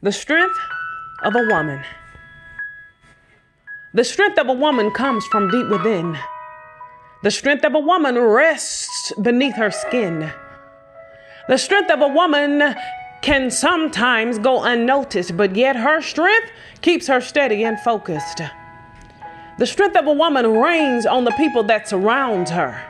The strength of a woman. The strength of a woman comes from deep within. The strength of a woman rests beneath her skin. The strength of a woman can sometimes go unnoticed, but yet her strength keeps her steady and focused. The strength of a woman reigns on the people that surround her.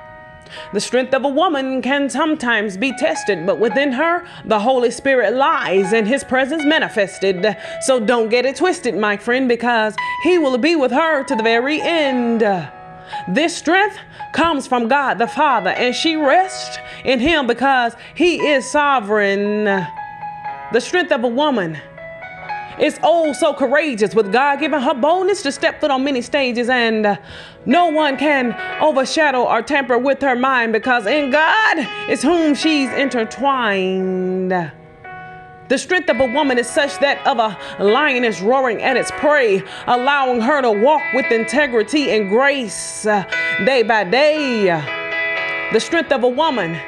The strength of a woman can sometimes be tested, but within her, the Holy Spirit lies and His presence manifested. So don't get it twisted, my friend, because He will be with her to the very end. This strength comes from God the Father, and she rests in Him because He is sovereign. The strength of a woman is oh so courageous with God giving her boldness to step foot on many stages, and no one can overshadow or tamper with her mind because in God is whom she's intertwined. The strength of a woman is such that of a lioness roaring at its prey, allowing her to walk with integrity and grace uh, day by day. The strength of a woman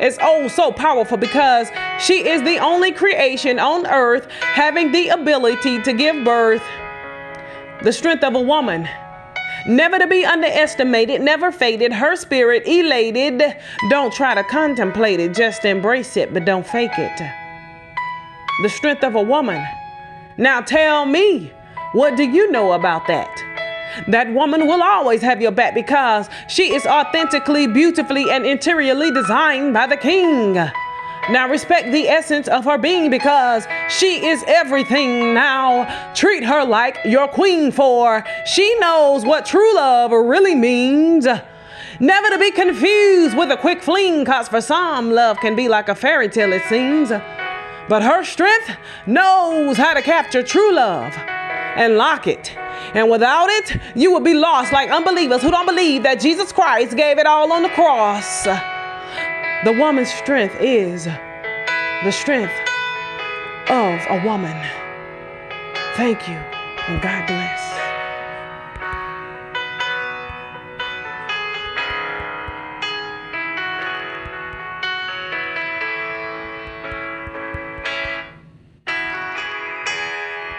is oh so powerful because she is the only creation on earth having the ability to give birth. The strength of a woman, never to be underestimated, never faded, her spirit elated. Don't try to contemplate it, just embrace it, but don't fake it. The strength of a woman. Now tell me, what do you know about that? That woman will always have your back because she is authentically, beautifully, and interiorly designed by the king. Now respect the essence of her being because she is everything. Now treat her like your queen, for she knows what true love really means. Never to be confused with a quick fling, cause for some, love can be like a fairy tale, it seems. But her strength knows how to capture true love and lock it. And without it, you will be lost like unbelievers who don't believe that Jesus Christ gave it all on the cross. The woman's strength is the strength of a woman. Thank you, and God.